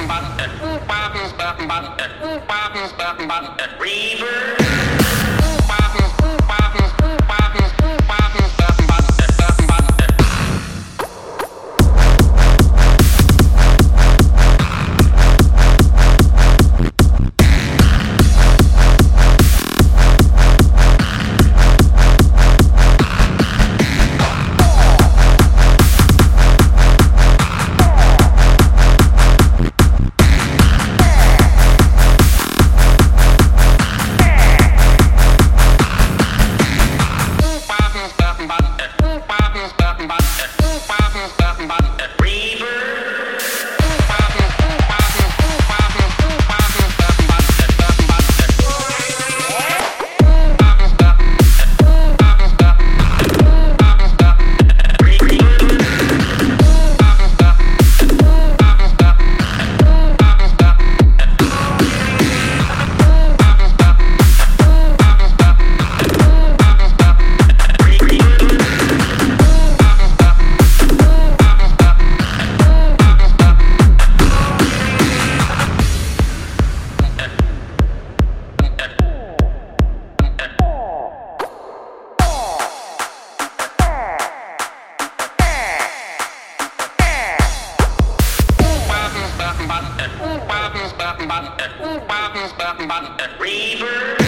进八 Reaper.